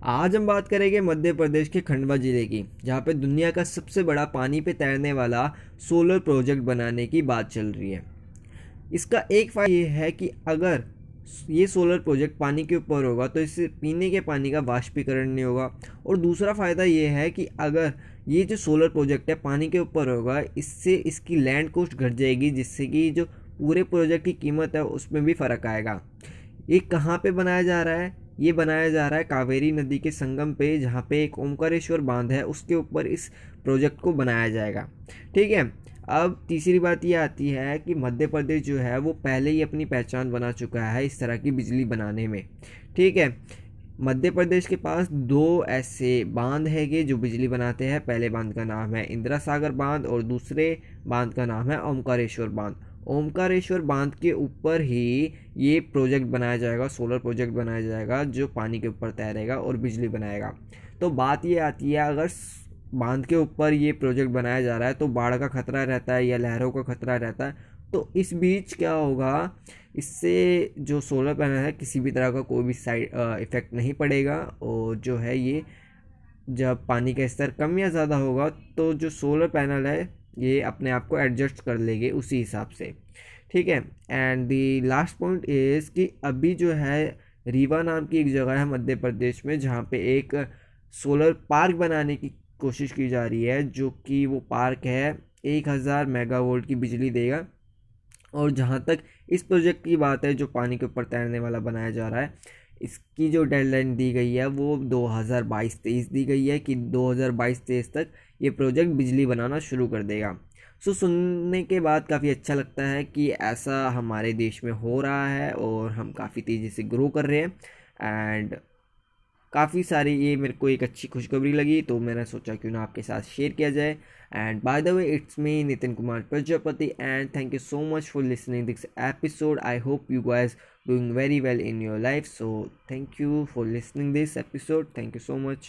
आज हम बात करेंगे मध्य प्रदेश के खंडवा ज़िले की, जहाँ पे दुनिया का सबसे बड़ा पानी पे तैरने वाला सोलर प्रोजेक्ट बनाने की बात चल रही है। इसका एक फ़ायदा ये है कि अगर ये सोलर प्रोजेक्ट पानी के ऊपर होगा तो इससे पीने के पानी का वाष्पीकरण नहीं होगा। और दूसरा फ़ायदा ये है कि अगर ये जो सोलर प्रोजेक्ट है पानी के ऊपर होगा, इससे इसकी लैंड कोस्ट घट जाएगी, जिससे कि जो पूरे प्रोजेक्ट की कीमत है, उसमें भी फ़र्क आएगा। ये कहाँ पे बनाया जा रहा है? ये बनाया जा रहा है कावेरी नदी के संगम पे, जहाँ पे एक ओमकारेश्वर बाँध है, उसके ऊपर इस प्रोजेक्ट को बनाया जाएगा। ठीक है, अब तीसरी बात ये आती है कि मध्य प्रदेश जो है, वो पहले ही अपनी पहचान बना चुका है इस तरह की बिजली बनाने में। ठीक है, मध्य प्रदेश के पास दो ऐसे बाँध हैगे जो बिजली बनाते हैं। पहले बाँध का नाम है इंदिरा सागर बाँध और दूसरे बाँध का नाम है ओमकारेश्वर बाँध। ओमकारेश्वर बाँध के ऊपर ही ये प्रोजेक्ट बनाया जाएगा, सोलर प्रोजेक्ट बनाया जाएगा, जो पानी के ऊपर तैरेगा और बिजली बनाएगा। तो बात ये आती है, अगर बाँध के ऊपर ये प्रोजेक्ट बनाया जा रहा है तो बाढ़ का खतरा रहता है या लहरों का खतरा रहता है तो इस बीच क्या होगा, इससे जो सोलर पैनल है, किसी भी तरह का कोई भी साइड इफ़ेक्ट नहीं पड़ेगा और जो है ये, जब पानी का स्तर कम या ज़्यादा होगा तो जो सोलर पैनल है ये अपने आप को एडजस्ट कर लेंगे उसी हिसाब से। ठीक है? And the last point is कि अभी जो है, रीवा नाम की एक जगह है मध्य प्रदेश में, जहाँ पे एक सोलर पार्क बनाने की कोशिश की जा रही है, जो कि वो पार्क है एक हज़ार मेगावोल्ट की बिजली देगा। और जहाँ तक इस प्रोजेक्ट की बात है, जो पानी के ऊपर तैरने वाला बनाया जा रहा है इसकी जो डेडलाइन दी गई है, वो 2022-23 दी गई है कि 2022-23 तक ये प्रोजेक्ट बिजली बनाना शुरू कर देगा। सो, सुनने के बाद काफ़ी अच्छा लगता है कि ऐसा हमारे देश में हो रहा है और हम काफ़ी तेज़ी से ग्रो कर रहे हैं। एंड काफ़ी सारी ये मेरे को एक अच्छी खुशखबरी लगी तो मैंने सोचा क्यों ना आपके साथ शेयर किया जाए। And by the way it's me Nitin Kumar Prajapati and thank you so much for listening this episode I hope you guys doing very well in your life so thank you for listening this episode thank you so much